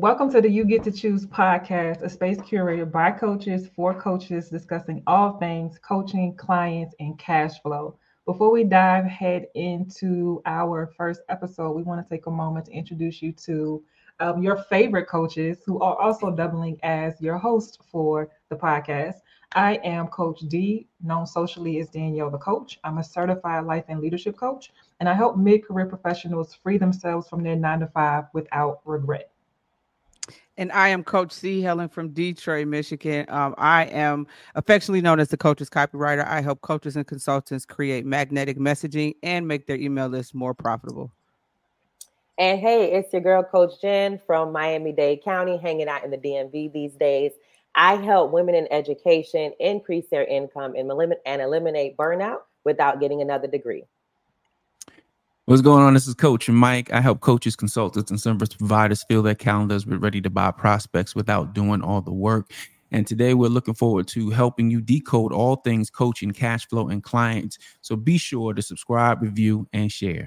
Welcome to the You Get to Choose podcast, a space curated by coaches for coaches discussing all things coaching, clients, and cash flow. Before we dive head into our first episode, we want to take a moment to introduce you to um, your favorite coaches who are also doubling as your host for the podcast. I am Coach D, known socially as Danielle the Coach. I'm a certified life and leadership coach, and I help mid career professionals free themselves from their nine to five without regret. And I am Coach C. Helen from Detroit, Michigan. Um, I am affectionately known as the Coach's Copywriter. I help coaches and consultants create magnetic messaging and make their email list more profitable. And hey, it's your girl, Coach Jen from Miami Dade County, hanging out in the DMV these days. I help women in education increase their income and, and eliminate burnout without getting another degree. What's going on? This is Coach Mike. I help coaches, consultants, and service providers fill their calendars with ready to buy prospects without doing all the work. And today we're looking forward to helping you decode all things coaching, cash flow, and clients. So be sure to subscribe, review, and share.